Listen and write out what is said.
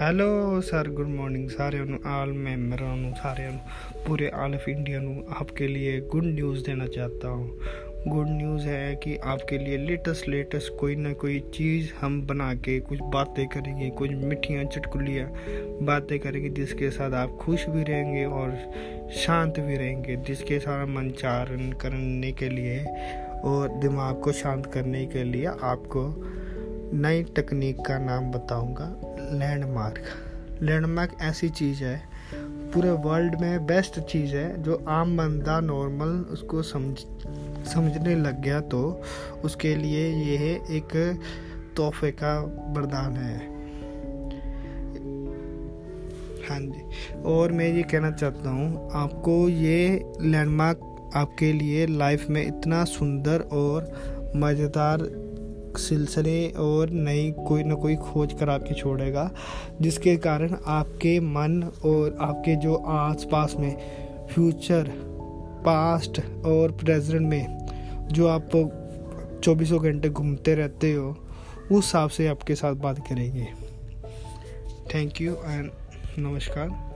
Hello sir good morning ਸਾਰਿਆਂ ਨੂੰ ਆਲ ਮੈਂਬਰਾਂ ਨੂੰ ਸਾਰਿਆਂ ਨੂੰ पूरे ऑल ऑफ इंडिया ਨੂੰ आपके लिए गुड न्यूज़ देना चाहता हूँ गुड न्यूज़ है कि आपके लिए लेटेस्ट लेटेस्ट कोई ना कोई चीज़ हम बना के कुछ बातें करेंगे कुछ मिठियाँ चटकुलियाँ बातें करेंगे जिसके साथ आप खुश भी रहेंगे और शांत भी रहेंगे जिसके साथ मन चारण करने के लिए और दिमाग को शांत करने के लिए आपको नई तकनीक का नाम बताऊंगा लैंडमार्क लैंडमार्क ऐसी चीज़ है, पूरे वर्ल्ड में बेस्ट चीज़ है, जो आम बंदा नॉर्मल उसको समझ, समझने लग गया तो उसके लिए यह एक तोहफे का वरदान है। हाँ जी। और मैं ये कहना चाहता हूँ, आपको ये लैंडमार्क आपके लिए लाइफ में इतना सुंदर और मज़ेदार सिलसिले और नई कोई ना कोई खोज करा के छोड़ेगा, जिसके कारण आपके मन और आपके जो आस पास में फ्यूचर पास्ट और प्रेजेंट में जो आप चौबीसों घंटे घूमते रहते हो, उस हिसाब से आपके साथ बात करेंगे। थैंक यू एंड नमस्कार।